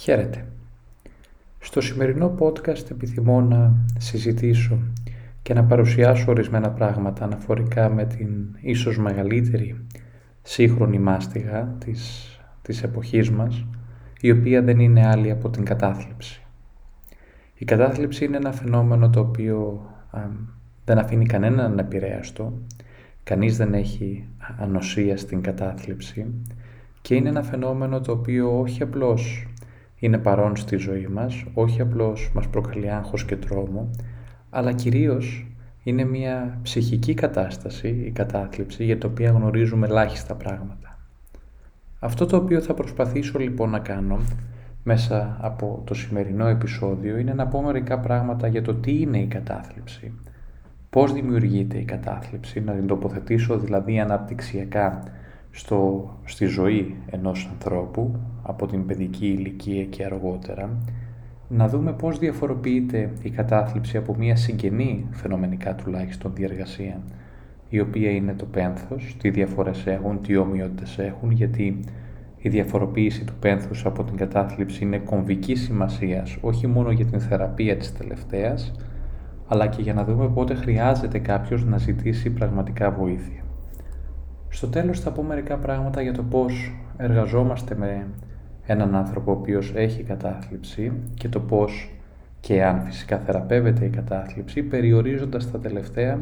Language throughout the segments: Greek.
Χαίρετε. Στο σημερινό podcast επιθυμώ να συζητήσω και να παρουσιάσω ορισμένα πράγματα αναφορικά με την ίσως μεγαλύτερη σύγχρονη μάστιγα της, της εποχής μας, η οποία δεν είναι άλλη από την κατάθλιψη. Η κατάθλιψη είναι ένα φαινόμενο το οποίο δεν αφήνει κανέναν να επηρέαστο, κανείς δεν έχει ανοσία στην κατάθλιψη και είναι ένα φαινόμενο το οποίο όχι απλώς είναι παρόν στη ζωή μας, όχι απλώς μας προκαλεί άγχος και τρόμο, αλλά κυρίως είναι μια ψυχική κατάσταση, η κατάθλιψη, για την οποία γνωρίζουμε ελάχιστα πράγματα. Αυτό το οποίο θα προσπαθήσω λοιπόν να κάνω μέσα από το σημερινό επεισόδιο είναι να πω μερικά πράγματα για το τι είναι η κατάθλιψη, πώς δημιουργείται η κατάθλιψη, να την τοποθετήσω δηλαδή αναπτυξιακά στο, στη ζωή ενός ανθρώπου από την παιδική ηλικία και αργότερα να δούμε πώς διαφοροποιείται η κατάθλιψη από μια συγγενή φαινομενικά τουλάχιστον διεργασία η οποία είναι το πένθος, τι διαφορές έχουν, τι ομοιότητες έχουν γιατί η διαφοροποίηση του πένθους από την κατάθλιψη είναι κομβική σημασίας όχι μόνο για την θεραπεία της τελευταίας αλλά και για να δούμε πότε χρειάζεται κάποιος να ζητήσει πραγματικά βοήθεια. Στο τέλος θα πω μερικά πράγματα για το πώς εργαζόμαστε με έναν άνθρωπο ο οποίος έχει κατάθλιψη και το πώς και αν φυσικά θεραπεύεται η κατάθλιψη περιορίζοντας τα τελευταία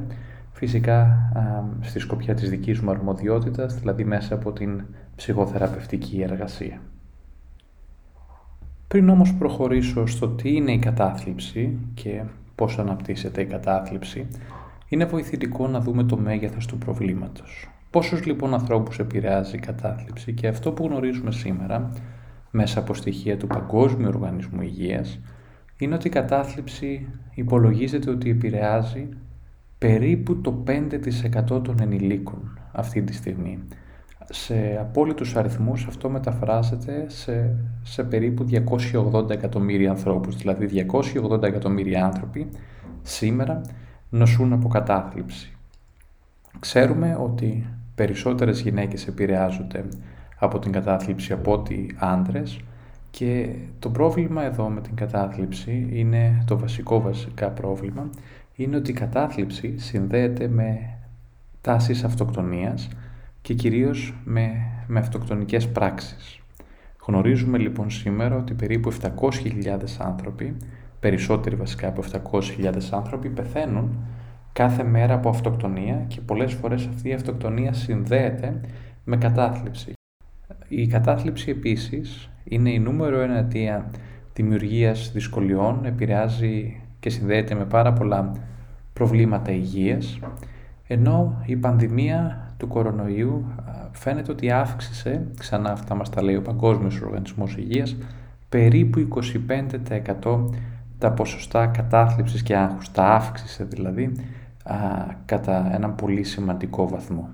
φυσικά α, στη σκοπιά της δικής μου αρμοδιότητας, δηλαδή μέσα από την ψυχοθεραπευτική εργασία. Πριν όμως προχωρήσω στο τι είναι η κατάθλιψη και πώς αναπτύσσεται η κατάθλιψη, είναι βοηθητικό να δούμε το μέγεθος του προβλήματος. Πόσους λοιπόν ανθρώπους επηρεάζει η κατάθλιψη και αυτό που γνωρίζουμε σήμερα μέσα από στοιχεία του Παγκόσμιου Οργανισμού Υγείας είναι ότι η κατάθλιψη υπολογίζεται ότι επηρεάζει περίπου το 5% των ενηλίκων αυτή τη στιγμή. Σε απόλυτους αριθμούς αυτό μεταφράζεται σε, σε περίπου 280 εκατομμύρια ανθρώπους. Δηλαδή 280 εκατομμύρια άνθρωποι σήμερα νοσούν από κατάθλιψη. Ξέρουμε ότι περισσότερες γυναίκες επηρεάζονται από την κατάθλιψη από ότι άντρες και το πρόβλημα εδώ με την κατάθλιψη είναι το βασικό βασικά πρόβλημα είναι ότι η κατάθλιψη συνδέεται με τάσεις αυτοκτονίας και κυρίως με, με αυτοκτονικές πράξεις. Γνωρίζουμε λοιπόν σήμερα ότι περίπου 700.000 άνθρωποι, περισσότεροι βασικά από 700.000 άνθρωποι, πεθαίνουν κάθε μέρα από αυτοκτονία και πολλές φορές αυτή η αυτοκτονία συνδέεται με κατάθλιψη. Η κατάθλιψη επίσης είναι η νούμερο ένα αιτία δημιουργίας δυσκολιών, επηρεάζει και συνδέεται με πάρα πολλά προβλήματα υγείας, ενώ η πανδημία του κορονοϊού φαίνεται ότι αύξησε, ξανά αυτά μας τα λέει ο Παγκόσμιος Οργανισμός Υγείας, περίπου 25% τα ποσοστά κατάθλιψης και άγχους. Τα αύξησε δηλαδή κατά έναν πολύ σημαντικό βαθμό.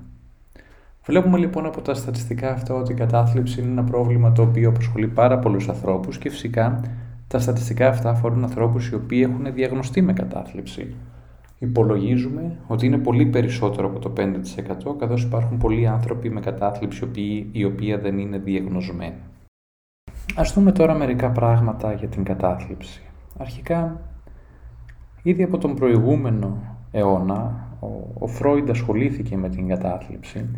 Βλέπουμε λοιπόν από τα στατιστικά αυτά ότι η κατάθλιψη είναι ένα πρόβλημα το οποίο απασχολεί πάρα πολλούς ανθρώπους και φυσικά τα στατιστικά αυτά αφορούν ανθρώπους οι οποίοι έχουν διαγνωστεί με κατάθλιψη. Υπολογίζουμε ότι είναι πολύ περισσότερο από το 5% καθώς υπάρχουν πολλοί άνθρωποι με κατάθλιψη η οποία δεν είναι διαγνωσμένοι. Ας δούμε τώρα μερικά πράγματα για την κατάθλιψη. Αρχικά, ήδη από τον προηγούμενο αιώνα, ο, ο Φρόιντ ασχολήθηκε με την κατάθλιψη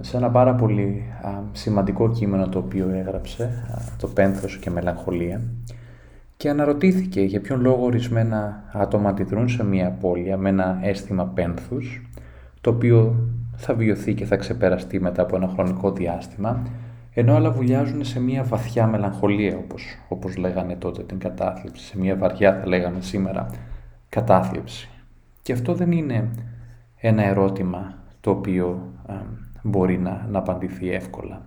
σε ένα πάρα πολύ σημαντικό κείμενο το οποίο έγραψε, το «Πένθος και μελαγχολία» και αναρωτήθηκε για ποιον λόγο ορισμένα άτομα αντιδρούν σε μια απώλεια με ένα αίσθημα πένθους, το οποίο θα βιωθεί και θα ξεπεραστεί μετά από ένα χρονικό διάστημα, ενώ άλλα βουλιάζουν σε μια βαθιά μελαγχολία, όπως, όπως λέγανε τότε την κατάθλιψη, σε μια βαριά θα λέγαμε σήμερα κατάθλιψη. Και αυτό δεν είναι ένα ερώτημα το οποίο μπορεί να, να απαντηθεί εύκολα.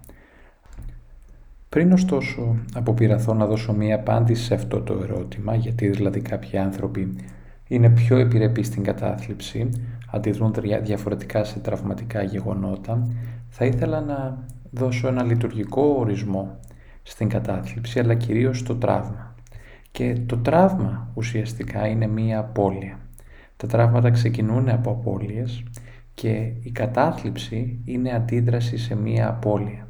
Πριν ωστόσο αποπειραθώ να δώσω μία απάντηση σε αυτό το ερώτημα, γιατί δηλαδή κάποιοι άνθρωποι είναι πιο επιρρεπείς στην κατάθλιψη, αντιδρούν διαφορετικά σε τραυματικά γεγονότα, θα ήθελα να δώσω ένα λειτουργικό ορισμό στην κατάθλιψη, αλλά κυρίως στο τραύμα. Και το τραύμα ουσιαστικά είναι μία απώλεια. Τα τραύματα ξεκινούν από απώλειες και η κατάθλιψη είναι αντίδραση σε μία απώλεια.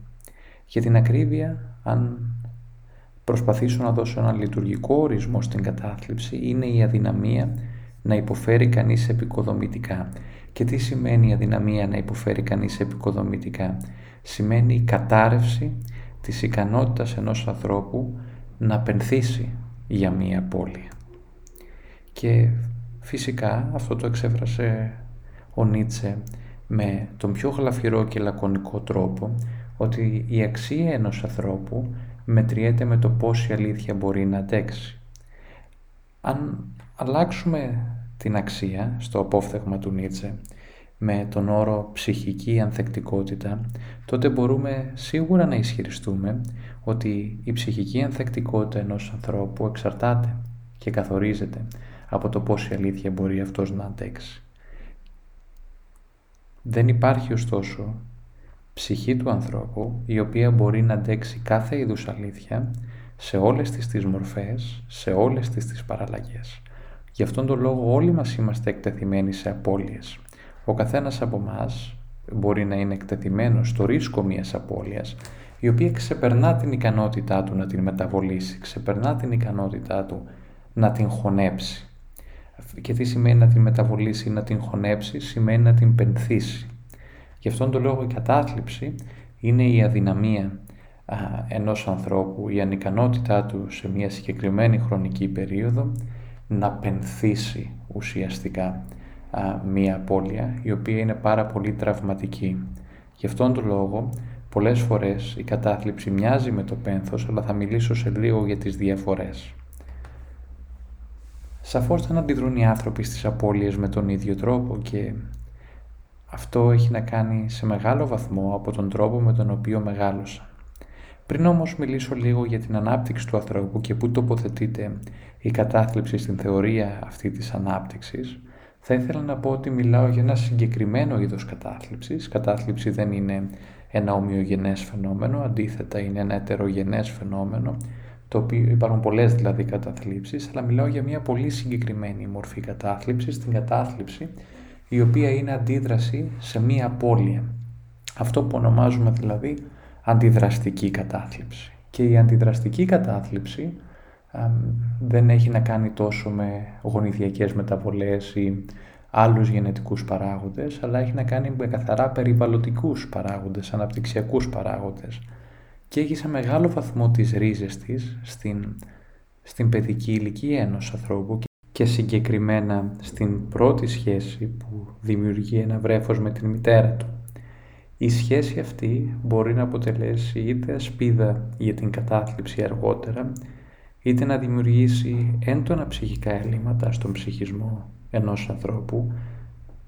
Για την ακρίβεια, αν προσπαθήσω να δώσω ένα λειτουργικό ορισμό στην κατάθλιψη, είναι η αδυναμία να υποφέρει κανείς επικοδομητικά. Και τι σημαίνει η αδυναμία να υποφέρει κανείς επικοδομητικά; Σημαίνει η κατάρρευση της ικανότητας ενός ανθρώπου να πενθήσει για μία πόλη. Και φυσικά αυτό το εξέφρασε ο Νίτσε με τον πιο γλαφυρό και λακωνικό τρόπο ότι η αξία ενός ανθρώπου μετριέται με το πόση αλήθεια μπορεί να αντέξει. Αν αλλάξουμε την αξία στο απόφθεγμα του Νίτσε με τον όρο ψυχική ανθεκτικότητα, τότε μπορούμε σίγουρα να ισχυριστούμε ότι η ψυχική ανθεκτικότητα ενός ανθρώπου εξαρτάται και καθορίζεται από το πόση αλήθεια μπορεί αυτός να αντέξει. Δεν υπάρχει ωστόσο ψυχή του ανθρώπου η οποία μπορεί να αντέξει κάθε είδους αλήθεια σε όλες τις τις μορφές, σε όλες τις τις παραλλαγές. Γι' αυτόν τον λόγο όλοι μας είμαστε εκτεθειμένοι σε απώλειες. Ο καθένας από εμά μπορεί να είναι εκτεθειμένος στο ρίσκο μιας απώλειας, η οποία ξεπερνά την ικανότητά του να την μεταβολήσει, ξεπερνά την ικανότητά του να την χωνέψει. Και τι σημαίνει να την μεταβολήσει ή να την χωνέψει, σημαίνει να την πενθήσει. Γι' αυτόν τον λόγο η κατάθλιψη είναι η αδυναμία α, ενός ανθρώπου, η ανικανότητά του σε μια συγκεκριμένη χρονική περίοδο να πενθήσει ουσιαστικά μία απώλεια η οποία είναι πάρα πολύ τραυματική. Γι' αυτόν τον λόγο πολλές φορές η κατάθλιψη μοιάζει με το πένθος αλλά θα μιλήσω σε λίγο για τις διαφορές. Σαφώς δεν αντιδρούν οι άνθρωποι στις απώλειες με τον ίδιο τρόπο και αυτό έχει να κάνει σε μεγάλο βαθμό από τον τρόπο με τον οποίο μεγάλωσα. Πριν όμως μιλήσω λίγο για την ανάπτυξη του ανθρώπου και πού τοποθετείται η κατάθλιψη στην θεωρία αυτή της ανάπτυξης, θα ήθελα να πω ότι μιλάω για ένα συγκεκριμένο είδος κατάθλιψης. Κατάθλιψη δεν είναι ένα ομοιογενές φαινόμενο, αντίθετα είναι ένα ετερογενές φαινόμενο, το οποίο υπάρχουν πολλές δηλαδή καταθλίψεις, αλλά μιλάω για μια πολύ συγκεκριμένη μορφή κατάθλιψης, την κατάθλιψη η οποία είναι αντίδραση σε μία απώλεια. Αυτό που ονομάζουμε δηλαδή αντιδραστική κατάθλιψη. Και η αντιδραστική κατάθλιψη δεν έχει να κάνει τόσο με γονιδιακές μεταβολές ή άλλους γενετικούς παράγοντες, αλλά έχει να κάνει με καθαρά περιβαλλοντικούς παράγοντες, αναπτυξιακούς παράγοντες. Και έχει σε μεγάλο βαθμό τις ρίζες της στην, στην παιδική ηλικία ενός ανθρώπου και συγκεκριμένα στην πρώτη σχέση που δημιουργεί ένα βρέφος με την μητέρα του. Η σχέση αυτή μπορεί να αποτελέσει είτε ασπίδα για την κατάθλιψη αργότερα, είτε να δημιουργήσει έντονα ψυχικά ελλείμματα στον ψυχισμό ενός ανθρώπου,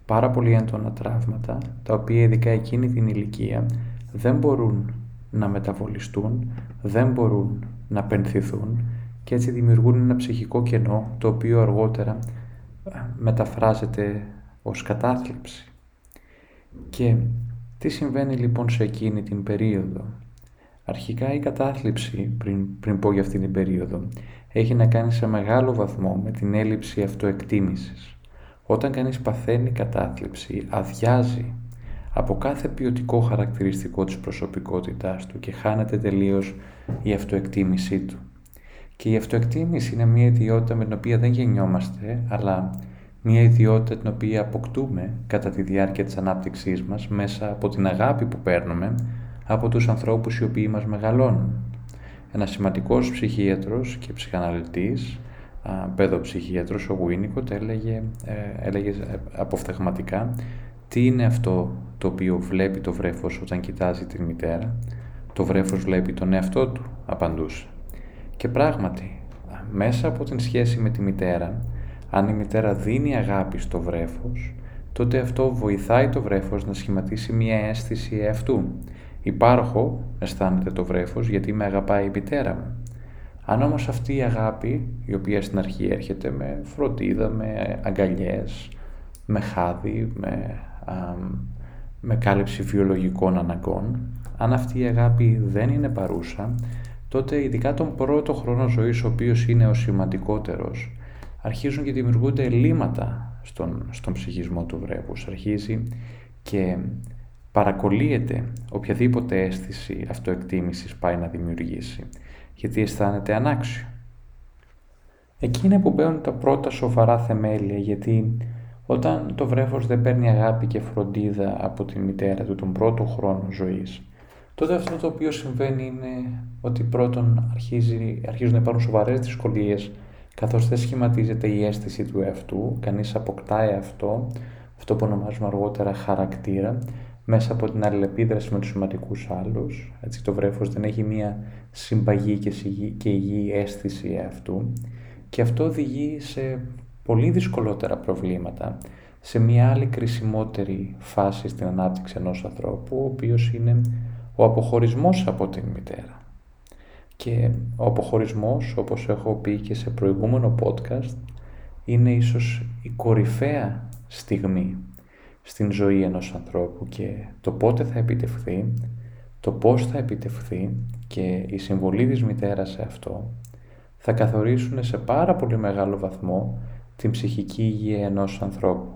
πάρα πολύ έντονα τραύματα, τα οποία ειδικά εκείνη την ηλικία δεν μπορούν να μεταβολιστούν, δεν μπορούν να πενθηθούν και έτσι δημιουργούν ένα ψυχικό κενό το οποίο αργότερα μεταφράζεται ως κατάθλιψη. Και τι συμβαίνει λοιπόν σε εκείνη την περίοδο; Αρχικά η κατάθλιψη, πριν, πριν πω για αυτήν την περίοδο, έχει να κάνει σε μεγάλο βαθμό με την έλλειψη αυτοεκτίμησης. Όταν κανείς παθαίνει κατάθλιψη, αδειάζει από κάθε ποιοτικό χαρακτηριστικό της προσωπικότητάς του και χάνεται τελείως η αυτοεκτίμησή του. Και η αυτοεκτίμηση είναι μια ιδιότητα με την οποία δεν γεννιόμαστε, αλλά μια ιδιότητα την οποία αποκτούμε κατά τη διάρκεια της ανάπτυξής μας μέσα από την αγάπη που παίρνουμε από τους ανθρώπους οι οποίοι μας μεγαλώνουν. Ένας σημαντικός ψυχίατρος και ψυχαναλυτής, παιδοψυχίατρος, ο Γουίνικοτ, έλεγε, ε, έλεγε ε, αποφθεγματικά τι είναι αυτό το οποίο βλέπει το βρέφος όταν κοιτάζει την μητέρα; Το βρέφος βλέπει τον εαυτό του, απαντούσε. Και πράγματι, μέσα από την σχέση με τη μητέρα, αν η μητέρα δίνει αγάπη στο βρέφος, τότε αυτό βοηθάει το βρέφος να σχηματίσει μια αίσθηση εαυτού. Υπάρχω, αισθάνεται το βρέφος, γιατί με αγαπάει η μητέρα μου. Αν όμως αυτή η αγάπη, η οποία στην αρχή έρχεται με φροντίδα, με αγκαλιές, με χάδι, με, με κάλυψη βιολογικών αναγκών, αν αυτή η αγάπη δεν είναι παρούσα, τότε ειδικά τον πρώτο χρόνο ζωής, ο οποίος είναι ο σημαντικότερος, αρχίζουν και δημιουργούνται ελλείμματα στον, στον ψυχισμό του βρέφους. Αρχίζει και παρακολύεται οποιαδήποτε αίσθηση αυτοεκτίμησης πάει να δημιουργήσει. γιατί αισθάνεται ανάξιο. Εκεί είναι που μπαίνουν τα πρώτα σοβαρά θεμέλια, γιατί όταν το βρέφος δεν παίρνει αγάπη και φροντίδα από τη μητέρα του τον πρώτο χρόνο ζωής, τότε αυτό το οποίο συμβαίνει είναι ότι πρώτον αρχίζει, αρχίζουν να υπάρχουν σοβαρές δυσκολίες καθώς δεν σχηματίζεται η αίσθηση του εαυτού, κανείς αποκτάει αυτό, αυτό που ονομάζουμε αργότερα χαρακτήρα, μέσα από την αλληλεπίδραση με τους σημαντικούς άλλους. Έτσι το βρέφος δεν έχει μία συμπαγή και υγιή αίσθηση αυτού και αυτό οδηγεί σε πολύ δυσκολότερα προβλήματα σε μια άλλη κρισιμότερη φάση στην ανάπτυξη ενός ανθρώπου, ο οποίος είναι ο αποχωρισμός από την μητέρα. Και ο αποχωρισμός, όπως έχω πει και σε προηγούμενο podcast, είναι ίσως η κορυφαία στιγμή στην ζωή ενός ανθρώπου και το πότε θα επιτευχθεί, το πώς θα επιτευχθεί και η συμβολή της μητέρας σε αυτό θα καθορίσουν σε πάρα πολύ μεγάλο βαθμό την ψυχική υγεία ενός ανθρώπου.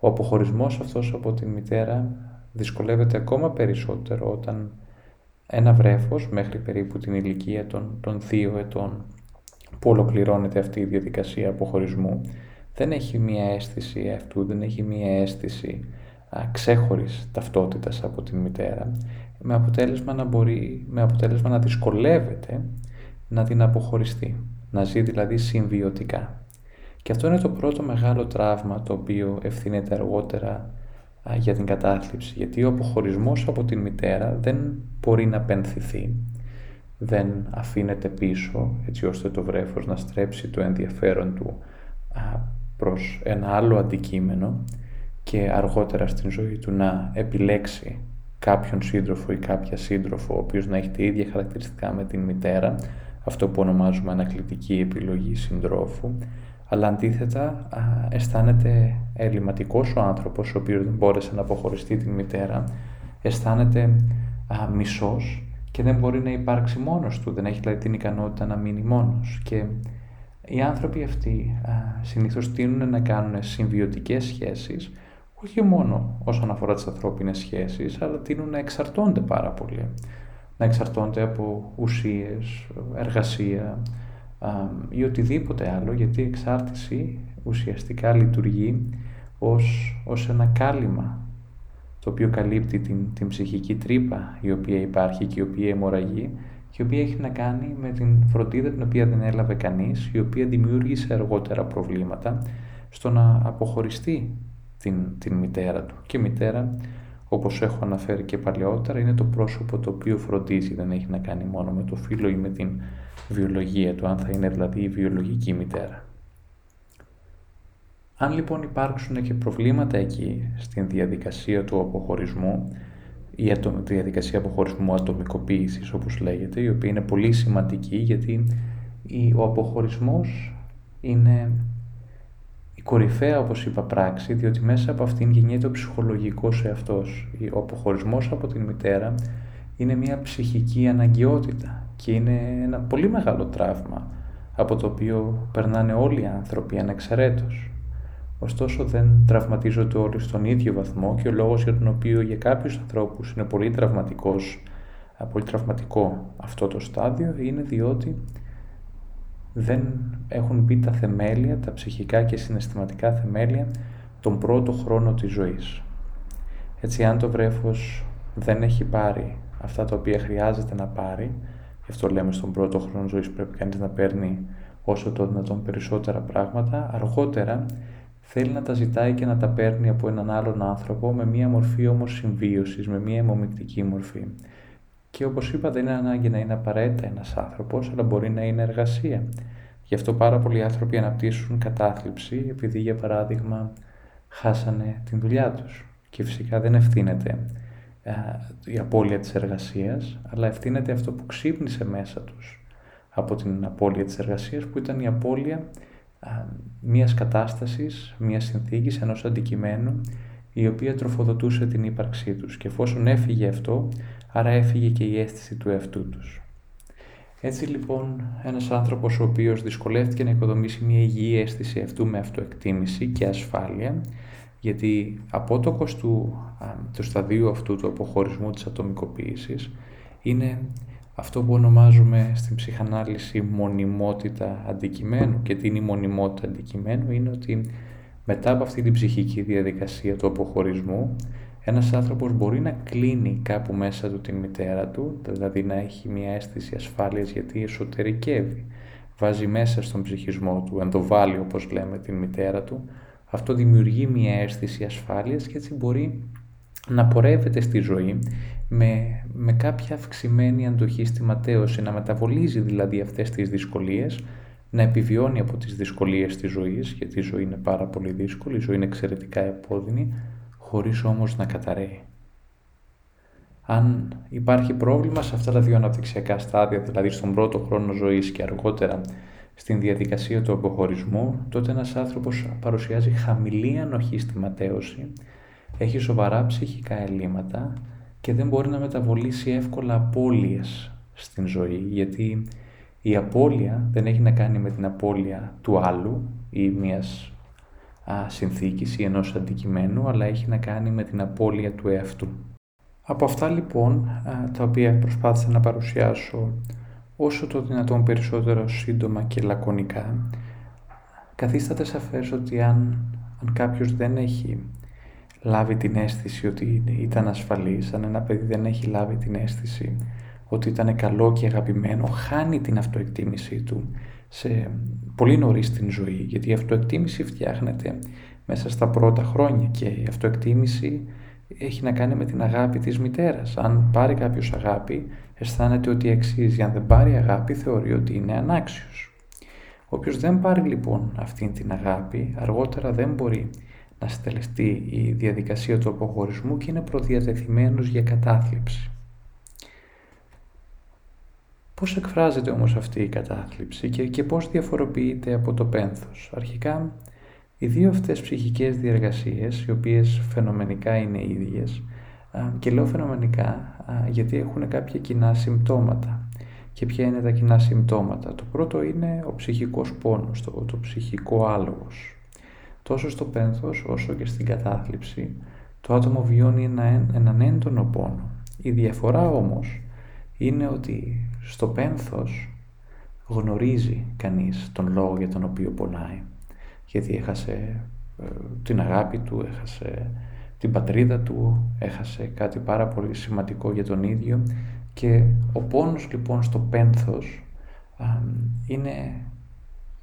Ο αποχωρισμός αυτός από τη μητέρα δυσκολεύεται ακόμα περισσότερο όταν ένα βρέφος μέχρι περίπου την ηλικία των, των δύο ετών που ολοκληρώνεται αυτή η διαδικασία αποχωρισμού δεν έχει μία αίσθηση αυτού, δεν έχει μία αίσθηση α, ξέχωρης ταυτότητας από την μητέρα με αποτέλεσμα να μπορεί, με αποτέλεσμα να δυσκολεύεται να την αποχωριστεί, να ζει δηλαδή συμβιωτικά. Και αυτό είναι το πρώτο μεγάλο τραύμα το οποίο ευθύνεται αργότερα για την κατάθλιψη, γιατί ο αποχωρισμός από την μητέρα δεν μπορεί να πενθηθεί, δεν αφήνεται πίσω έτσι ώστε το βρέφος να στρέψει το ενδιαφέρον του προς ένα άλλο αντικείμενο και αργότερα στην ζωή του να επιλέξει κάποιον σύντροφο ή κάποια σύντροφο ο οποίος να έχει τα ίδια χαρακτηριστικά με την μητέρα αυτό που ονομάζουμε ανακλητική επιλογή συντρόφου, αλλά αντίθετα αισθάνεται ελληματικός ο άνθρωπος, ο οποίος δεν μπόρεσε να αποχωριστεί την μητέρα, αισθάνεται α, μισός και δεν μπορεί να υπάρξει μόνος του, δεν έχει δηλαδή την ικανότητα να μείνει μόνος. Και οι άνθρωποι αυτοί α, συνήθως τείνουν να κάνουν συμβιωτικές σχέσεις, όχι μόνο όσον αφορά τις ανθρώπινες σχέσεις, αλλά τείνουν να εξαρτώνται πάρα πολύ. Να εξαρτώνται από ουσίες, εργασία ή οτιδήποτε άλλο, γιατί η εξάρτηση ουσιαστικά λειτουργεί ως, ως ένα κάλυμα το οποίο καλύπτει την, την ψυχική τρύπα η οποία υπάρχει και η οποία αιμορραγεί και η οποία έχει να κάνει με την φροντίδα την οποία δεν έλαβε κανείς, η οποία δημιούργησε αργότερα προβλήματα στο να αποχωριστεί την, την μητέρα του. Και η μητέρα όπως έχω αναφέρει και παλαιότερα, είναι το πρόσωπο το οποίο φροντίζει, δεν έχει να κάνει μόνο με το φύλλο ή με την βιολογία του, αν θα είναι δηλαδή η βιολογική μητέρα. Αν λοιπόν υπάρξουν και προβλήματα εκεί στην διαδικασία του αποχωρισμού, η διαδικασία αποχωρισμού ατομικοποίησης όπως λέγεται, η οποία είναι πολύ σημαντική γιατί ο αποχωρισμός είναι κορυφαία, όπως είπα, πράξη, διότι μέσα από αυτήν γεννιέται ο ψυχολογικός εαυτός. Ο αποχωρισμός από την μητέρα είναι μια ψυχική αναγκαιότητα και είναι ένα πολύ μεγάλο τραύμα από το οποίο περνάνε όλοι οι άνθρωποι ανεξαιρέτως. Ωστόσο δεν τραυματίζονται όλοι στον ίδιο βαθμό και ο λόγος για τον οποίο για κάποιους ανθρώπους είναι πολύ τραυματικός, πολύ τραυματικό αυτό το στάδιο είναι διότι δεν έχουν μπει τα θεμέλια, τα ψυχικά και συναισθηματικά θεμέλια τον πρώτο χρόνο της ζωής. Έτσι αν το βρέφος δεν έχει πάρει αυτά τα οποία χρειάζεται να πάρει, γι' αυτό λέμε στον πρώτο χρόνο ζωής πρέπει κανείς να παίρνει όσο το δυνατόν περισσότερα πράγματα, αργότερα θέλει να τα ζητάει και να τα παίρνει από έναν άλλον άνθρωπο με μία μορφή όμως συμβίωσης, με μία αιμομυκτική μορφή. Και όπως είπα δεν είναι ανάγκη να είναι απαραίτητα ένας άνθρωπος, αλλά μπορεί να είναι εργασία. Γι' αυτό πάρα πολλοί άνθρωποι αναπτύσσουν κατάθλιψη επειδή για παράδειγμα χάσανε την δουλειά τους. Και φυσικά δεν ευθύνεται η απώλεια της εργασίας, αλλά ευθύνεται αυτό που ξύπνησε μέσα τους από την απώλεια της εργασίας που ήταν η απώλεια μιας κατάστασης, μιας συνθήκης, ενός αντικειμένου η οποία τροφοδοτούσε την ύπαρξή τους και εφόσον έφυγε αυτό, άρα έφυγε και η αίσθηση του εαυτού τους. Έτσι λοιπόν ένας άνθρωπος ο οποίος δυσκολεύτηκε να οικοδομήσει μια υγιή αίσθηση αυτού με αυτοεκτίμηση και ασφάλεια γιατί απότοκος του, του σταδίου αυτού του αποχωρισμού της ατομικοποίησης είναι αυτό που ονομάζουμε στην ψυχανάλυση μονιμότητα αντικειμένου. Και τι είναι η μονιμότητα αντικειμένου; Είναι ότι μετά από αυτή την ψυχική διαδικασία του αποχωρισμού ένας άνθρωπος μπορεί να κλείνει κάπου μέσα του την μητέρα του, δηλαδή να έχει μια αίσθηση ασφάλειας γιατί εσωτερικεύει, βάζει μέσα στον ψυχισμό του, ενδοβάλλει όπως λέμε την μητέρα του, αυτό δημιουργεί μια αίσθηση ασφάλειας και έτσι μπορεί να πορεύεται στη ζωή με, με κάποια αυξημένη αντοχή στη ματέωση, να μεταβολίζει δηλαδή αυτές τις δυσκολίες, να επιβιώνει από τις δυσκολίες της ζωής, γιατί η ζωή είναι πάρα πολύ δύσκολη, η ζωή είναι εξαιρετικά επώδυνη, χωρίς όμως να καταραίει. Αν υπάρχει πρόβλημα σε αυτά τα δύο αναπτυξιακά στάδια, δηλαδή στον πρώτο χρόνο ζωής και αργότερα στην διαδικασία του αποχωρισμού, τότε ένας άνθρωπος παρουσιάζει χαμηλή ανοχή στη ματέωση, έχει σοβαρά ψυχικά ελλείμματα και δεν μπορεί να μεταβολήσει εύκολα απώλειες στην ζωή, γιατί η απώλεια δεν έχει να κάνει με την απώλεια του άλλου ή μιας α, συνθήκης ή ενός αντικειμένου, αλλά έχει να κάνει με την απώλεια του εαυτού. Από αυτά λοιπόν, τα οποία προσπάθησα να παρουσιάσω όσο το δυνατόν περισσότερο σύντομα και λακωνικά, καθίσταται σαφές ότι αν, αν κάποιος δεν έχει λάβει την αίσθηση ότι ήταν ασφαλής, αν ένα παιδί δεν έχει λάβει την αίσθηση ότι ήταν καλό και αγαπημένο, χάνει την αυτοεκτίμησή του σε πολύ νωρίς στην ζωή, γιατί η αυτοεκτίμηση φτιάχνεται μέσα στα πρώτα χρόνια και η αυτοεκτίμηση έχει να κάνει με την αγάπη της μητέρας. Αν πάρει κάποιος αγάπη, αισθάνεται ότι αξίζει. Αν δεν πάρει αγάπη, θεωρεί ότι είναι ανάξιος. Όποιος δεν πάρει λοιπόν αυτή την αγάπη, αργότερα δεν μπορεί να στελεστεί η διαδικασία του αποχωρισμού και είναι προδιατεθειμένος για κατάθλιψη. Πώς εκφράζεται όμως αυτή η κατάθλιψη και, και πώς διαφοροποιείται από το πένθος; Αρχικά, οι δύο αυτές ψυχικές διεργασίες, οι οποίες φαινομενικά είναι ίδιες, και λέω φαινομενικά γιατί έχουν κάποια κοινά συμπτώματα. Και ποια είναι τα κοινά συμπτώματα; Το πρώτο είναι ο ψυχικός πόνος, το, το ψυχικό άλογος. Τόσο στο πένθος όσο και στην κατάθλιψη, το άτομο βιώνει ένα, έναν έντονο πόνο. Η διαφορά όμως είναι ότι στο πένθος γνωρίζει κανείς τον λόγο για τον οποίο πονάει. Γιατί έχασε ε, την αγάπη του, έχασε την πατρίδα του, έχασε κάτι πάρα πολύ σημαντικό για τον ίδιο και ο πόνος λοιπόν στο πένθος είναι,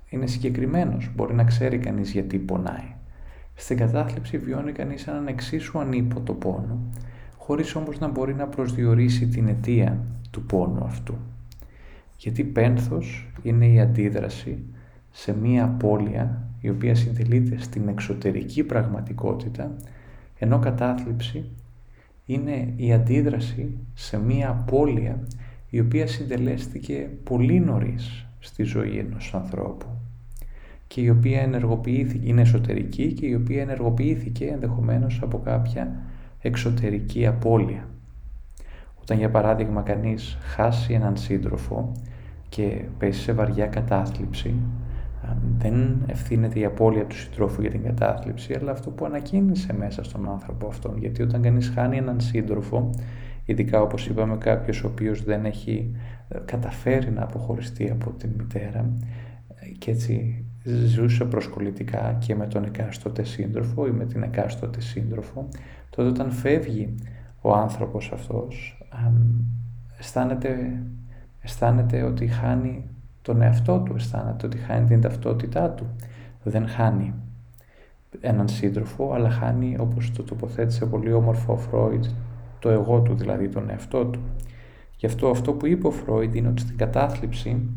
είναι συγκεκριμένος. Μπορεί να ξέρει κανείς γιατί πονάει. Στην κατάθλιψη βιώνει κανείς έναν εξίσου ανίποτο πόνο, χωρίς όμως να μπορεί να προσδιορίσει την αιτία του πόνου αυτού. Γιατί πένθος είναι η αντίδραση σε μία απώλεια η οποία συντελείται στην εξωτερική πραγματικότητα, ενώ κατάθλιψη είναι η αντίδραση σε μία απώλεια η οποία συντελέστηκε πολύ νωρίς στη ζωή ενός ανθρώπου και η οποία ενεργοποιήθηκε, είναι εσωτερική και η οποία ενεργοποιήθηκε ενδεχομένως από κάποια εξωτερική απώλεια. Όταν για παράδειγμα κανείς χάσει έναν σύντροφο και πέσει σε βαριά κατάθλιψη, δεν ευθύνεται η απώλεια του συντρόφου για την κατάθλιψη, αλλά αυτό που ανακοίνησε μέσα στον άνθρωπο αυτόν. Γιατί όταν κανείς χάνει έναν σύντροφο, ειδικά όπως είπαμε κάποιος ο οποίος δεν έχει ε, καταφέρει να αποχωριστεί από την μητέρα και έτσι ζούσε προσκολητικά και με τον εκάστοτε σύντροφο ή με την εκάστοτε σύντροφο, τότε όταν φεύγει ο άνθρωπος αυτός, αισθάνεται, αισθάνεται ότι χάνει τον εαυτό του, αισθάνεται ότι χάνει την ταυτότητά του. Δεν χάνει έναν σύντροφο, αλλά χάνει, όπως το τοποθέτησε πολύ όμορφο ο Φρόιντ, το εγώ του, δηλαδή τον εαυτό του. Γι' αυτό αυτό που είπε ο Φρόιντ είναι ότι στην κατάθλιψη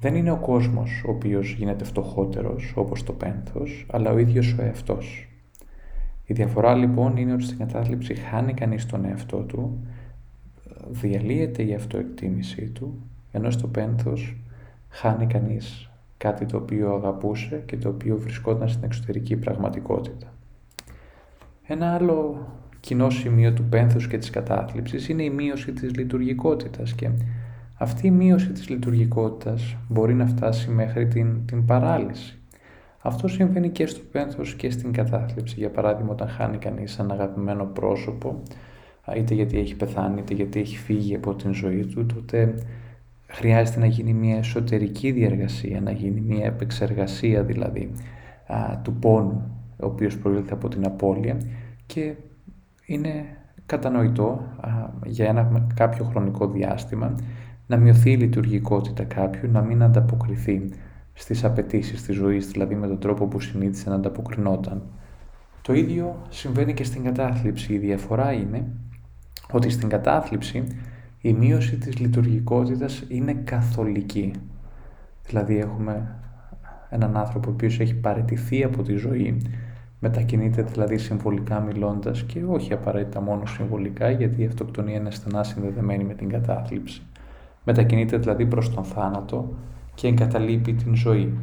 δεν είναι ο κόσμος ο οποίος γίνεται φτωχότερος όπως το πένθος, αλλά ο ίδιος ο εαυτός. Η διαφορά λοιπόν είναι ότι στην κατάθλιψη χάνει κανείς τον εαυτό του, διαλύεται η αυτοεκτίμησή του, ενώ στο πένθος χάνει κανείς κάτι το οποίο αγαπούσε και το οποίο βρισκόταν στην εξωτερική πραγματικότητα. Ένα άλλο κοινό σημείο του πένθους και της κατάθλιψης είναι η μείωση της λειτουργικότητας και αυτή η μείωση της λειτουργικότητας μπορεί να φτάσει μέχρι την, την παράλυση. Αυτό συμβαίνει και στο πένθος και στην κατάθλιψη. Για παράδειγμα, όταν χάνει κανείς ένα αγαπημένο πρόσωπο, είτε γιατί έχει πεθάνει, είτε γιατί έχει φύγει από την ζωή του, τότε χρειάζεται να γίνει μια εσωτερική διαργασία, να γίνει μια επεξεργασία δηλαδή του πόνου, ο οποίος προήλθε από την απώλεια και είναι κατανοητό για ένα κάποιο χρονικό διάστημα να μειωθεί η λειτουργικότητα κάποιου, να μην ανταποκριθεί στις απαιτήσεις της ζωής, δηλαδή με τον τρόπο που συνήθισε να ανταποκρινόταν. Το ίδιο συμβαίνει και στην κατάθλιψη. Η διαφορά είναι ότι στην κατάθλιψη η μείωση της λειτουργικότητας είναι καθολική. Δηλαδή έχουμε έναν άνθρωπο ο οποίος έχει παραιτηθεί από τη ζωή, μετακινείται δηλαδή συμβολικά μιλώντας και όχι απαραίτητα μόνο συμβολικά γιατί η αυτοκτονία είναι στενά συνδεδεμένη με την κατάθλιψη. Μετακινείται δηλαδή προς τον θάνατο και εγκαταλείπει την ζωή.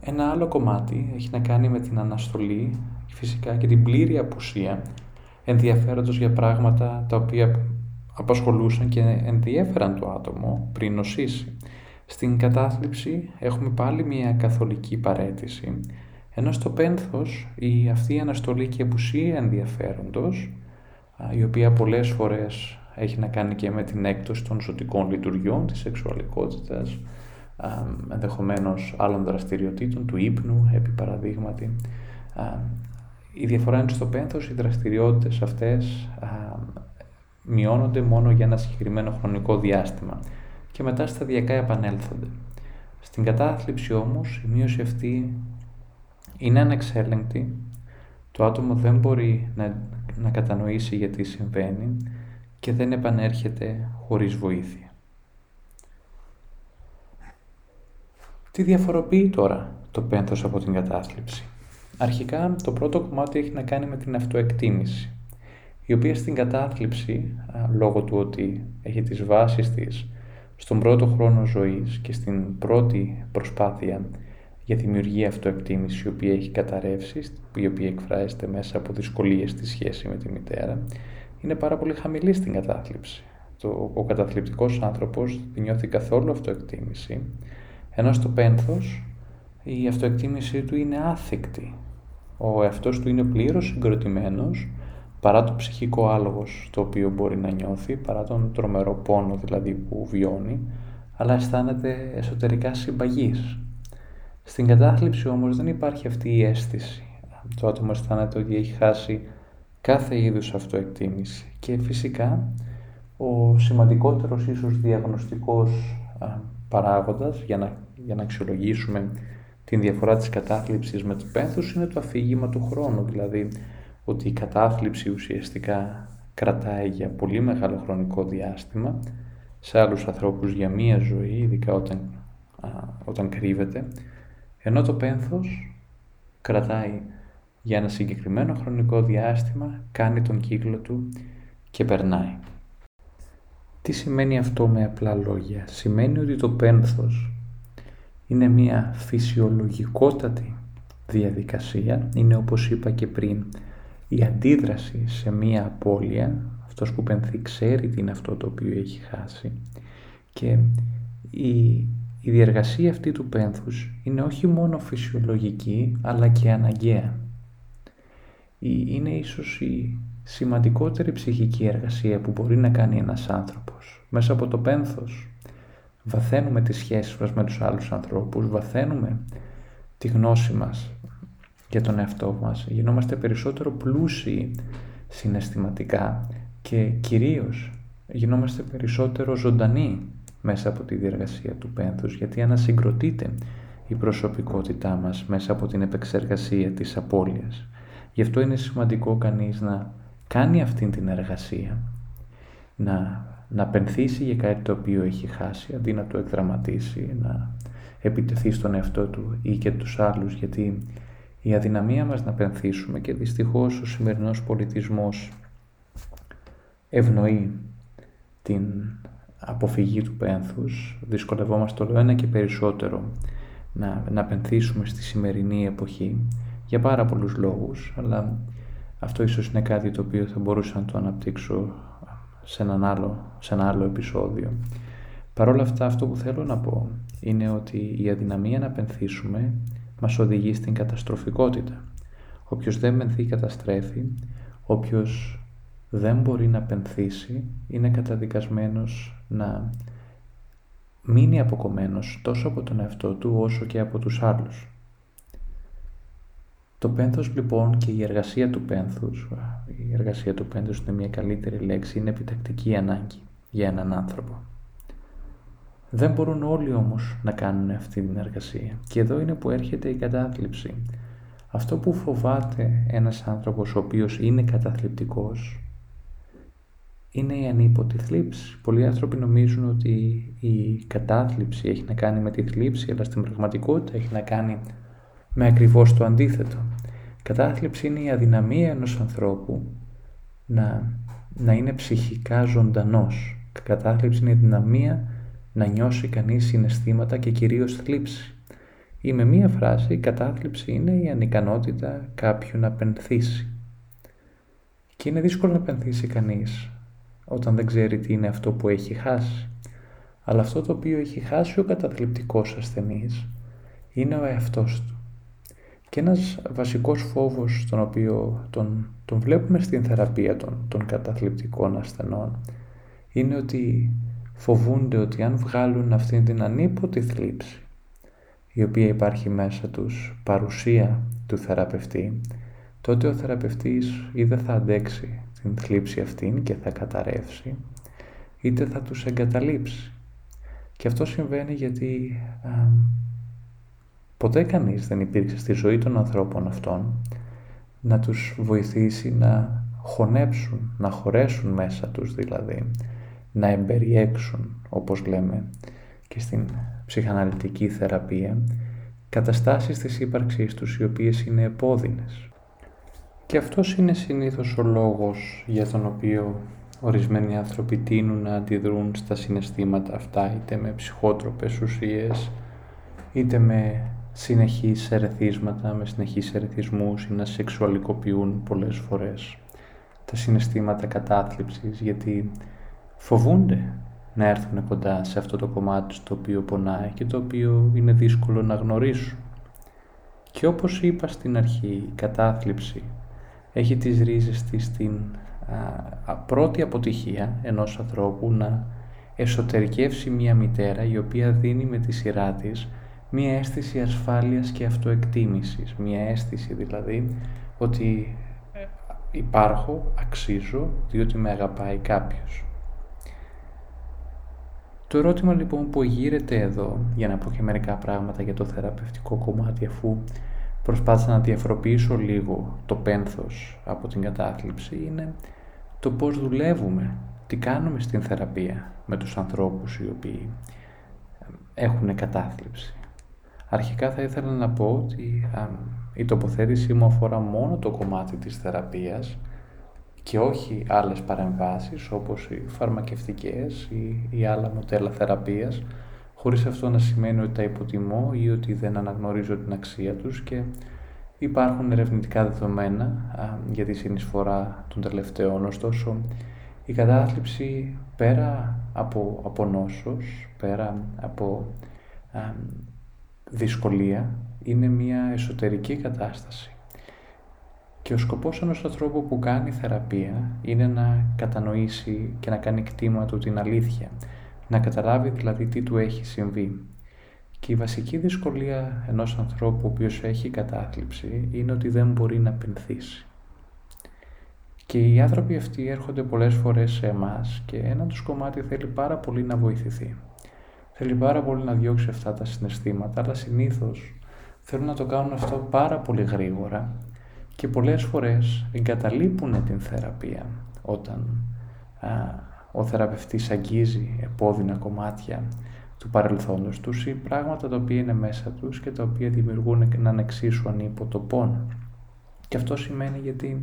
Ένα άλλο κομμάτι έχει να κάνει με την αναστολή, φυσικά και την πλήρη απουσία ενδιαφέροντος για πράγματα τα οποία απασχολούσαν και ενδιέφεραν το άτομο πριν νοσήσει. Στην κατάθλιψη έχουμε πάλι μια καθολική παρέτηση, ενώ στο πένθος η αυτή η αναστολή και απουσία ενδιαφέροντος, η οποία πολλές φορές έχει να κάνει και με την έκπτωση των ζωτικών λειτουργιών της σεξουαλικότητας, ενδεχομένως άλλων δραστηριοτήτων, του ύπνου, επί παραδείγματι. Η διαφορά είναι στο πένθος, οι δραστηριότητες αυτές μειώνονται μόνο για ένα συγκεκριμένο χρονικό διάστημα και μετά σταδιακά επανέλθονται. Στην κατάθλιψη όμως η μείωση αυτή είναι ανεξέλεγκτη, το άτομο δεν μπορεί να, να κατανοήσει γιατί συμβαίνει και δεν επανέρχεται χωρίς βοήθεια. Τι διαφοροποιεί τώρα το πένθος από την κατάθλιψη; Αρχικά το πρώτο κομμάτι έχει να κάνει με την αυτοεκτίμηση, η οποία στην κατάθλιψη, λόγω του ότι έχει τις βάσεις της στον πρώτο χρόνο ζωής και στην πρώτη προσπάθεια για δημιουργία αυτοεκτίμησης η οποία έχει καταρρεύσει, η οποία εκφράζεται μέσα από δυσκολίες στη σχέση με τη μητέρα, είναι πάρα πολύ χαμηλή στην κατάθλιψη. Το, ο καταθλιπτικός άνθρωπος δεν νιώθει καθόλου αυτοεκτίμηση, ενώ στο πένθος η αυτοεκτίμησή του είναι άθικτη. Ο εαυτός του είναι πλήρως συγκροτημένος παρά το ψυχικό άλογος το οποίο μπορεί να νιώθει, παρά τον τρομερό πόνο δηλαδή που βιώνει, αλλά αισθάνεται εσωτερικά συμπαγής. Στην κατάθλιψη όμως δεν υπάρχει αυτή η αίσθηση. Το άτομο αισθάνεται ότι έχει χάσει κάθε είδους αυτοεκτίμηση και φυσικά ο σημαντικότερος ίσως διαγνωστικός παράγοντας για να, για να αξιολογήσουμε την διαφορά της κατάθλιψης με το πένθος είναι το αφήγημα του χρόνου, δηλαδή ότι η κατάθλιψη ουσιαστικά κρατάει για πολύ μεγάλο χρονικό διάστημα σε άλλους ανθρώπους για μία ζωή, ειδικά όταν, όταν κρύβεται, ενώ το πένθος κρατάει για ένα συγκεκριμένο χρονικό διάστημα, κάνει τον κύκλο του και περνάει. Τι σημαίνει αυτό με απλά λόγια; Σημαίνει ότι το πένθος είναι μια φυσιολογικότατη διαδικασία. Είναι όπως είπα και πριν η αντίδραση σε μια απώλεια. Αυτός που πενθεί ξέρει τι είναι αυτό το οποίο έχει χάσει. Και η, η διεργασία αυτή του πένθους είναι όχι μόνο φυσιολογική αλλά και αναγκαία είναι ίσως η σημαντικότερη ψυχική εργασία που μπορεί να κάνει ένας άνθρωπος. Μέσα από το πένθος βαθαίνουμε τις σχέσεις μας με τους άλλους ανθρώπους, βαθαίνουμε τη γνώση μας για τον εαυτό μας, γινόμαστε περισσότερο πλούσιοι συναισθηματικά και κυρίως γινόμαστε περισσότερο ζωντανοί μέσα από τη διεργασία του πένθους, γιατί ανασυγκροτείται η προσωπικότητά μας μέσα από την επεξεργασία της απώλειας. Γι' αυτό είναι σημαντικό κανείς να κάνει αυτήν την εργασία, να, να πενθήσει για κάτι το οποίο έχει χάσει, αντί να το εκδραματίσει, να επιτεθεί στον εαυτό του ή και τους άλλους, γιατί η αδυναμία μας να πενθήσουμε και δυστυχώς ο σημερινός πολιτισμός ευνοεί την αποφυγή του πένθους, δυσκολευόμαστε όλο ένα και περισσότερο να, να πενθήσουμε στη σημερινή εποχή για πάρα πολλούς λόγους, αλλά αυτό ίσως είναι κάτι το οποίο θα μπορούσα να το αναπτύξω σε, έναν άλλο, σε ένα άλλο επεισόδιο. Παρ' όλα αυτά αυτό που θέλω να πω είναι ότι η αδυναμία να πενθήσουμε μας οδηγεί στην καταστροφικότητα. Όποιος δεν πενθεί καταστρέφει, όποιος δεν μπορεί να πενθήσει, είναι καταδικασμένος να μείνει αποκομμένος τόσο από τον εαυτό του όσο και από τους άλλους. Το πένθος λοιπόν και η εργασία του πένθους, η εργασία του πένθους είναι μια καλύτερη λέξη, είναι επιτακτική ανάγκη για έναν άνθρωπο. Δεν μπορούν όλοι όμως να κάνουν αυτή την εργασία και εδώ είναι που έρχεται η κατάθλιψη. Αυτό που φοβάται ένας άνθρωπος ο οποίος είναι καταθλιπτικός είναι η ανίποτη θλίψη. Πολλοί άνθρωποι νομίζουν ότι η κατάθλιψη έχει να κάνει με τη θλίψη, αλλά στην πραγματικότητα έχει να κάνει με ακριβώς το αντίθετο. Κατάθλιψη είναι η αδυναμία ενός ανθρώπου να, να είναι ψυχικά ζωντανός. Κατάθλιψη είναι η αδυναμία να νιώσει κανείς συναισθήματα και κυρίως θλίψη. Ή με μία φράση, η κατάθλιψη είναι η ανικανότητα κάποιου να πενθήσει. Και είναι δύσκολο να πενθήσει κανείς όταν δεν ξέρει τι είναι αυτό που έχει χάσει. Αλλά αυτό το οποίο έχει χάσει ο καταθλιπτικός ασθενής είναι ο εαυτός του. Και ένας βασικός φόβος τον οποίο τον, τον βλέπουμε στην θεραπεία των, των καταθλιπτικών ασθενών είναι ότι φοβούνται ότι αν βγάλουν αυτήν την ανίποτη θλίψη η οποία υπάρχει μέσα τους παρουσία του θεραπευτή τότε ο θεραπευτής ή δεν θα αντέξει την θλίψη αυτήν και θα καταρρεύσει είτε θα τους εγκαταλείψει. Και αυτό συμβαίνει γιατί Ποτέ κανείς δεν υπήρξε στη ζωή των ανθρώπων αυτών να τους βοηθήσει να χωνέψουν, να χωρέσουν μέσα τους δηλαδή, να εμπεριέξουν όπως λέμε και στην ψυχαναλυτική θεραπεία καταστάσεις της ύπαρξής τους οι οποίες είναι επώδυνες. Και αυτός είναι συνήθως ο λόγος για τον οποίο ορισμένοι άνθρωποι τείνουν να αντιδρούν στα συναισθήματα αυτά είτε με ψυχότροπες ουσίες είτε με συνεχείς ερεθίσματα, με συνεχείς ερεθισμούς ή να σεξουαλικοποιούν πολλές φορές τα συναισθήματα κατάθλιψης γιατί φοβούνται να έρθουν κοντά σε αυτό το κομμάτι το οποίο πονάει και το οποίο είναι δύσκολο να γνωρίσουν. Και όπως είπα στην αρχή, η κατάθλιψη έχει τις ρίζες της στην πρώτη αποτυχία ενός ανθρώπου να εσωτερικεύσει μια μητέρα η οποία δίνει με τη σειρά της μία αίσθηση ασφάλειας και αυτοεκτίμησης, μία αίσθηση δηλαδή ότι υπάρχω, αξίζω, διότι με αγαπάει κάποιος. Το ερώτημα λοιπόν που γύρεται εδώ, για να πω και μερικά πράγματα για το θεραπευτικό κομμάτι, αφού προσπάθησα να διαφοροποιήσω λίγο το πένθος από την κατάθλιψη, είναι το πώς δουλεύουμε, τι κάνουμε στην θεραπεία με τους ανθρώπους οι οποίοι έχουν κατάθλιψη. Αρχικά θα ήθελα να πω ότι η τοποθέτησή μου αφορά μόνο το κομμάτι της θεραπείας και όχι άλλες παρεμβάσεις όπως οι φαρμακευτικές ή, ή άλλα μοντέλα θεραπείας χωρίς αυτό να σημαίνει ότι τα υποτιμώ ή ότι δεν αναγνωρίζω την αξία τους και υπάρχουν ερευνητικά δεδομένα για τη συνεισφορά των τελευταίων ωστόσο η κατάθλιψη πέρα από, από νόσος, πέρα από δυσκολία είναι μια εσωτερική κατάσταση. Και ο σκοπός ενός ανθρώπου που κάνει θεραπεία είναι να κατανοήσει και να κάνει κτήμα του την αλήθεια, να καταλάβει δηλαδή τι του έχει συμβεί. Και η βασική δυσκολία ενός ανθρώπου ο οποίος έχει κατάθλιψη είναι ότι δεν μπορεί να πενθήσει. Και οι άνθρωποι αυτοί έρχονται πολλές φορές σε εμάς και ένα τους κομμάτι θέλει πάρα πολύ να βοηθηθεί. Θέλει πάρα πολύ να διώξει αυτά τα συναισθήματα, αλλά συνήθως θέλουν να το κάνουν αυτό πάρα πολύ γρήγορα και πολλές φορές εγκαταλείπουν την θεραπεία όταν α, ο θεραπευτής αγγίζει επώδυνα κομμάτια του παρελθόντος τους ή πράγματα τα οποία είναι μέσα τους και τα οποία δημιουργούν έναν εξίσου ανίποτο πόνο. Και αυτό σημαίνει γιατί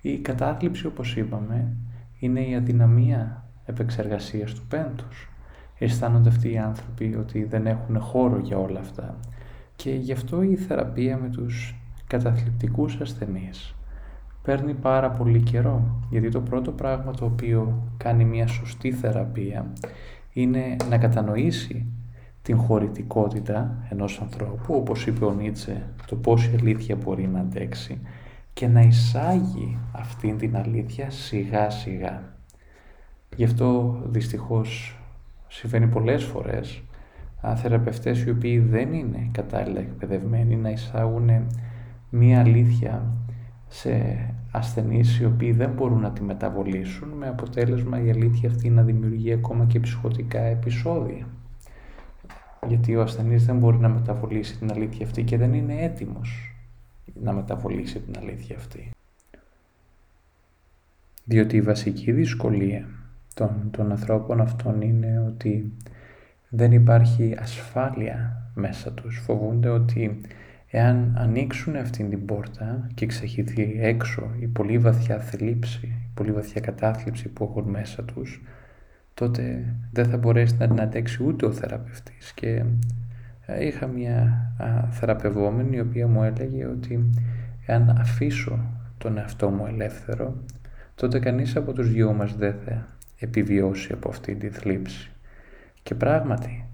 η κατάθλιψη όπως είπαμε είναι η αδυναμία επεξεργασίας του πέντος αισθάνονται αυτοί οι άνθρωποι ότι δεν έχουν χώρο για όλα αυτά. Και γι' αυτό η θεραπεία με τους καταθλιπτικούς ασθενείς παίρνει πάρα πολύ καιρό. Γιατί το πρώτο πράγμα το οποίο κάνει μια σωστή θεραπεία είναι να κατανοήσει την χωρητικότητα ενός ανθρώπου, όπως είπε ο Νίτσε, το πόση αλήθεια μπορεί να αντέξει και να εισάγει αυτήν την αλήθεια σιγά σιγά. Γι' αυτό δυστυχώς συμβαίνει πολλές φορές θεραπευτές οι οποίοι δεν είναι κατάλληλα εκπαιδευμένοι να εισάγουν μία αλήθεια σε ασθενείς οι οποίοι δεν μπορούν να τη μεταβολήσουν με αποτέλεσμα η αλήθεια αυτή να δημιουργεί ακόμα και ψυχοτικά επεισόδια. Γιατί ο ασθενής δεν μπορεί να μεταβολήσει την αλήθεια αυτή και δεν είναι έτοιμος να μεταβολήσει την αλήθεια αυτή. Διότι η βασική δυσκολία των, των ανθρώπων αυτών είναι ότι δεν υπάρχει ασφάλεια μέσα τους. Φοβούνται ότι εάν ανοίξουν αυτήν την πόρτα και ξεχυθεί έξω η πολύ βαθιά θλίψη, η πολύ βαθιά κατάθλιψη που έχουν μέσα τους, τότε δεν θα μπορέσει να την αντέξει ούτε ο θεραπευτής. Και ε, είχα μια θεραπευόμενη η οποία μου έλεγε ότι εάν αφήσω τον εαυτό μου ελεύθερο, τότε κανείς από τους δυο μας δεν θα επιβιώσει από αυτή τη θλίψη. Και πράγματι,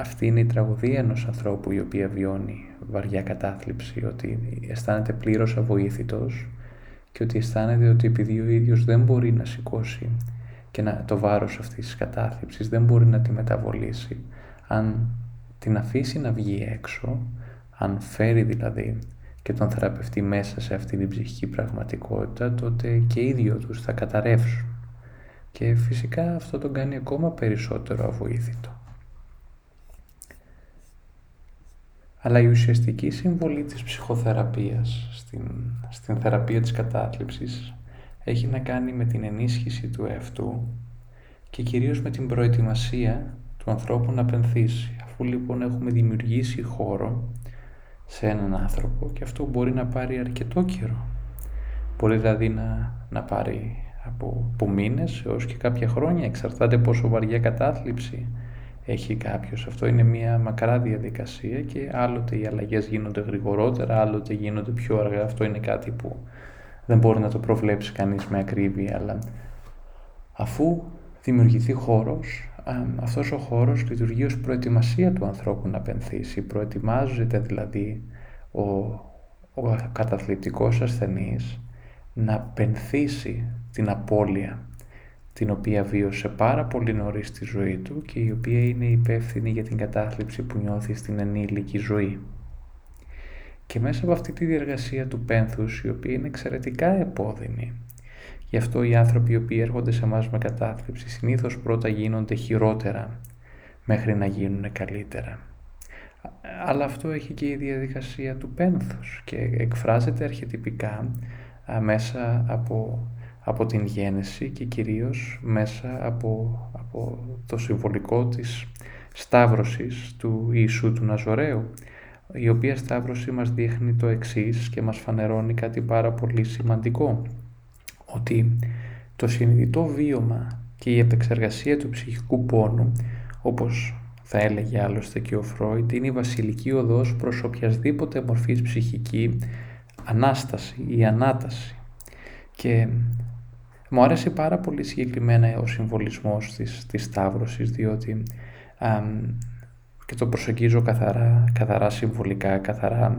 αυτή είναι η τραγωδία ενός ανθρώπου η οποία βιώνει βαριά κατάθλιψη, ότι αισθάνεται πλήρως αβοήθητος και ότι αισθάνεται ότι επειδή ο ίδιος δεν μπορεί να σηκώσει και να, το βάρος αυτής της κατάθλιψης, δεν μπορεί να τη μεταβολήσει. Αν την αφήσει να βγει έξω, αν φέρει δηλαδή και τον θεραπευτή μέσα σε αυτή την ψυχική πραγματικότητα, τότε και οι δύο τους θα καταρρεύσουν. Και φυσικά αυτό τον κάνει ακόμα περισσότερο αβοήθητο. Αλλά η ουσιαστική συμβολή της ψυχοθεραπείας στην, στην θεραπεία της κατάθλιψης έχει να κάνει με την ενίσχυση του εαυτού και κυρίως με την προετοιμασία του ανθρώπου να πενθήσει. Αφού λοιπόν έχουμε δημιουργήσει χώρο σε έναν άνθρωπο και αυτό μπορεί να πάρει αρκετό καιρό. Μπορεί δηλαδή να, να πάρει από, από μήνες έως και κάποια χρόνια, εξαρτάται πόσο βαριά κατάθλιψη έχει κάποιος. Αυτό είναι μια μακρά διαδικασία και άλλοτε οι αλλαγές γίνονται γρηγορότερα, άλλοτε γίνονται πιο αργά. Αυτό είναι κάτι που δεν μπορεί να το προβλέψει κανείς με ακρίβεια, αλλά αφού δημιουργηθεί χώρος, αυτός ο χώρος λειτουργεί ως προετοιμασία του ανθρώπου να πενθήσει. Προετοιμάζεται δηλαδή ο, ο καταθλιπτικός ασθενής να πενθήσει την απώλεια την οποία βίωσε πάρα πολύ νωρίς στη ζωή του και η οποία είναι υπεύθυνη για την κατάθλιψη που νιώθει στην ενήλικη ζωή. Και μέσα από αυτή τη διεργασία του πένθους, η οποία είναι εξαιρετικά επώδυνη, γι' αυτό οι άνθρωποι οι οποίοι έρχονται σε εμάς με κατάθλιψη συνήθως πρώτα γίνονται χειρότερα μέχρι να γίνουν καλύτερα. Αλλά αυτό έχει και η διαδικασία του πένθους και εκφράζεται αρχιετυπικά μέσα από από την γέννηση και κυρίως μέσα από, από το συμβολικό της σταύρωσης του Ιησού του Ναζωρέου η οποία σταύρωση μας δείχνει το εξής και μας φανερώνει κάτι πάρα πολύ σημαντικό ότι το συνειδητό βίωμα και η επεξεργασία του ψυχικού πόνου όπως θα έλεγε άλλωστε και ο Φρόιντ είναι η βασιλική οδός προς οποιασδήποτε μορφής ψυχική ανάσταση ή ανάταση. Και μου άρεσε πάρα πολύ συγκεκριμένα ο συμβολισμός της, της Σταύρωσης, διότι και το προσεγγίζω καθαρά, καθαρά συμβολικά, καθαρά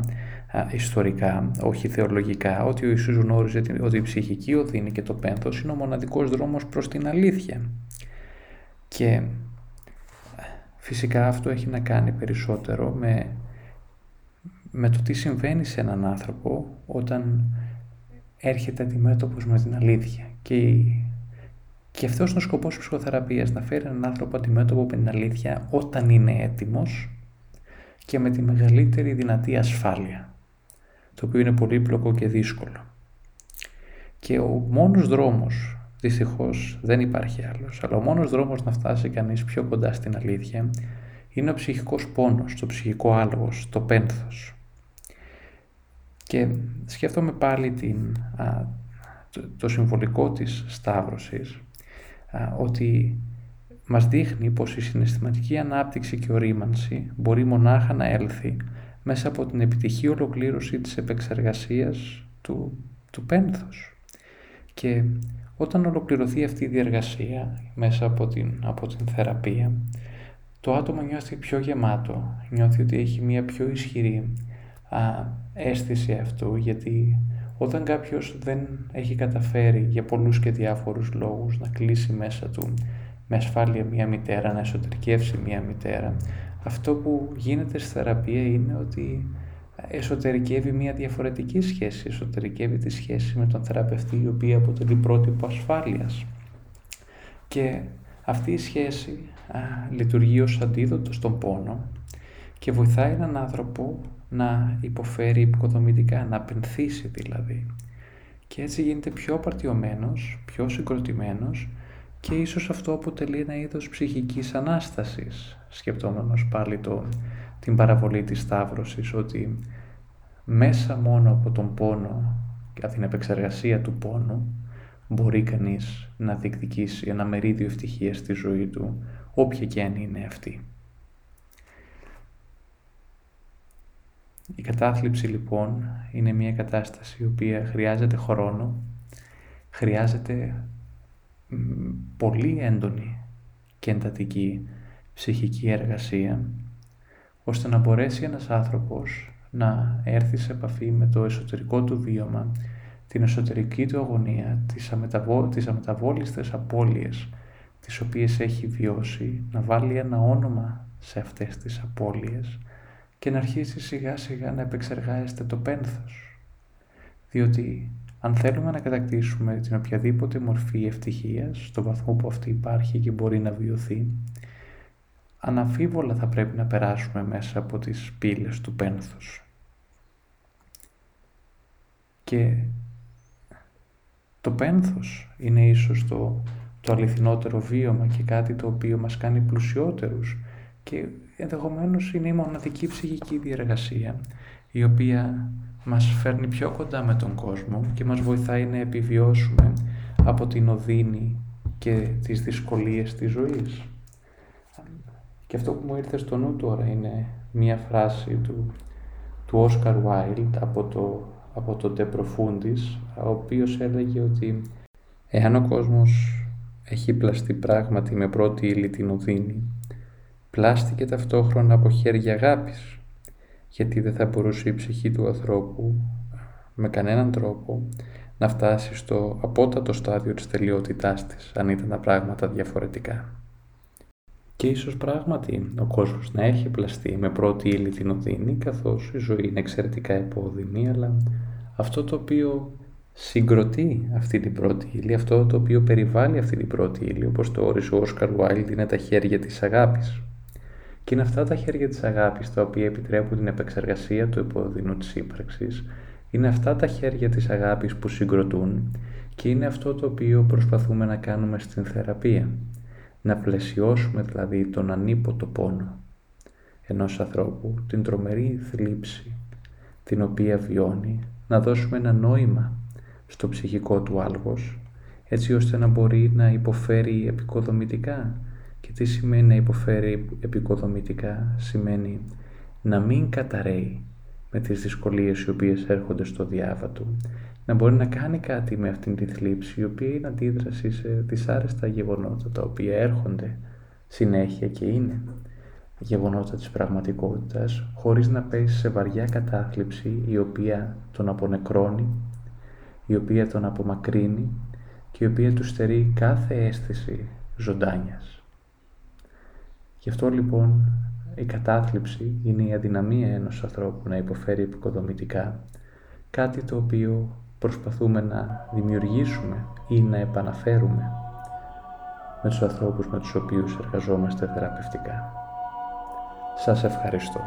ιστορικά, όχι θεολογικά, ότι ο Ιησούς γνώριζε ότι η ψυχική οδύνη και το πένθος είναι ο μοναδικός δρόμος προς την αλήθεια. Και φυσικά αυτό έχει να κάνει περισσότερο με, με το τι συμβαίνει σε έναν άνθρωπο όταν έρχεται αντιμέτωπος με την αλήθεια. Και, και αυτός είναι ο σκοπός της ψυχοθεραπείας, να φέρει έναν άνθρωπο αντιμέτωπο με την αλήθεια όταν είναι έτοιμος και με τη μεγαλύτερη δυνατή ασφάλεια. Το οποίο είναι πολύπλοκο και δύσκολο. Και ο μόνος δρόμος, δυστυχώς δεν υπάρχει άλλος, αλλά ο μόνος δρόμος να φτάσει κανείς πιο κοντά στην αλήθεια είναι ο ψυχικός πόνος, το ψυχικό άλογος, το πένθος. Και σκέφτομαι πάλι την, το, συμβολικό της Σταύρωσης ότι μας δείχνει πως η συναισθηματική ανάπτυξη και ορίμανση μπορεί μονάχα να έλθει μέσα από την επιτυχή ολοκλήρωση της επεξεργασίας του, του πένθους. Και όταν ολοκληρωθεί αυτή η διεργασία μέσα από την, από την θεραπεία, το άτομο νιώθει πιο γεμάτο, νιώθει ότι έχει μια πιο ισχυρή αίσθηση αυτού γιατί όταν κάποιος δεν έχει καταφέρει για πολλούς και διάφορους λόγους να κλείσει μέσα του με ασφάλεια μία μητέρα, να εσωτερικεύσει μία μητέρα, αυτό που γίνεται στη θεραπεία είναι ότι εσωτερικεύει μία διαφορετική σχέση, εσωτερικεύει τη σχέση με τον θεραπευτή η οποία αποτελεί πρότυπο ασφάλειας. Και αυτή η σχέση α, λειτουργεί ως αντίδοτος στον πόνο και βοηθάει έναν άνθρωπο να υποφέρει υποκοδομητικά, να απενθήσει δηλαδή. Και έτσι γίνεται πιο απαρτιωμένος, πιο συγκροτημένος και ίσως αυτό αποτελεί ένα είδος ψυχικής Ανάστασης, σκεπτόμενος πάλι το, την παραβολή της Σταύρωσης, ότι μέσα μόνο από τον πόνο και από την επεξεργασία του πόνου μπορεί κανείς να διεκδικήσει ένα μερίδιο ευτυχίας στη ζωή του, όποια και αν είναι αυτή. Η κατάθλιψη λοιπόν είναι μια κατάσταση η οποία χρειάζεται χρόνο, χρειάζεται πολύ έντονη και εντατική ψυχική εργασία, ώστε να μπορέσει ένας άνθρωπος να έρθει σε επαφή με το εσωτερικό του βίωμα, την εσωτερική του αγωνία, τις, αμεταβο... τις αμεταβόλιστες απώλειες τις οποίες έχει βιώσει, να βάλει ένα όνομα σε αυτές τις απώλειες και να αρχίσει σιγά σιγά να επεξεργάζεται το πένθος. Διότι αν θέλουμε να κατακτήσουμε την οποιαδήποτε μορφή ευτυχίας, στο βαθμό που αυτή υπάρχει και μπορεί να βιωθεί, αναφίβολα θα πρέπει να περάσουμε μέσα από τις πύλες του πένθους. Και το πένθος είναι ίσως το, το αληθινότερο βίωμα και κάτι το οποίο μας κάνει πλουσιότερους και ενδεχομένως είναι η μοναδική ψυχική διεργασία η οποία μας φέρνει πιο κοντά με τον κόσμο και μας βοηθάει να επιβιώσουμε από την οδύνη και τις δυσκολίες της ζωής. Και αυτό που μου ήρθε στο νου τώρα είναι μία φράση του, του Oscar Wilde από το, από το De Profundis, ο οποίος έλεγε ότι εάν ο κόσμος έχει πλαστεί πράγματι με πρώτη ύλη την οδύνη, πλάστηκε ταυτόχρονα από χέρια αγάπης, γιατί δεν θα μπορούσε η ψυχή του ανθρώπου με κανέναν τρόπο να φτάσει στο απότατο στάδιο της τελειότητάς της, αν ήταν τα πράγματα διαφορετικά. Και ίσως πράγματι ο κόσμος να έχει πλαστεί με πρώτη ύλη την οδύνη, καθώς η ζωή είναι εξαιρετικά επώδυνη, αλλά αυτό το οποίο συγκροτεί αυτή την πρώτη ύλη, αυτό το οποίο περιβάλλει αυτή την πρώτη ύλη, όπως το όρισε ο Όσκαρ Βάιλντ, είναι τα χέρια της αγάπης. Και είναι αυτά τα χέρια της αγάπης τα οποία επιτρέπουν την επεξεργασία του υποδεινού της ύπαρξης. Είναι αυτά τα χέρια της αγάπης που συγκροτούν και είναι αυτό το οποίο προσπαθούμε να κάνουμε στην θεραπεία. Να πλαισιώσουμε δηλαδή τον ανίποτο πόνο ενός ανθρώπου, την τρομερή θλίψη την οποία βιώνει, να δώσουμε ένα νόημα στο ψυχικό του άλγος, έτσι ώστε να μπορεί να υποφέρει επικοδομητικά και τι σημαίνει να υποφέρει επικοδομητικά, σημαίνει να μην καταραίει με τις δυσκολίες οι οποίες έρχονται στο διάβατο, να μπορεί να κάνει κάτι με αυτήν τη θλίψη, η οποία είναι αντίδραση σε δυσάρεστα γεγονότα, τα οποία έρχονται συνέχεια και είναι γεγονότα της πραγματικότητας, χωρίς να πέσει σε βαριά κατάθλιψη, η οποία τον απονεκρώνει, η οποία τον απομακρύνει και η οποία του στερεί κάθε αίσθηση ζωντάνιας. Γι' αυτό λοιπόν η κατάθλιψη είναι η αδυναμία ενός ανθρώπου να υποφέρει επικοδομητικά, κάτι το οποίο προσπαθούμε να δημιουργήσουμε ή να επαναφέρουμε με τους ανθρώπους με τους οποίους εργαζόμαστε θεραπευτικά. Σας ευχαριστώ.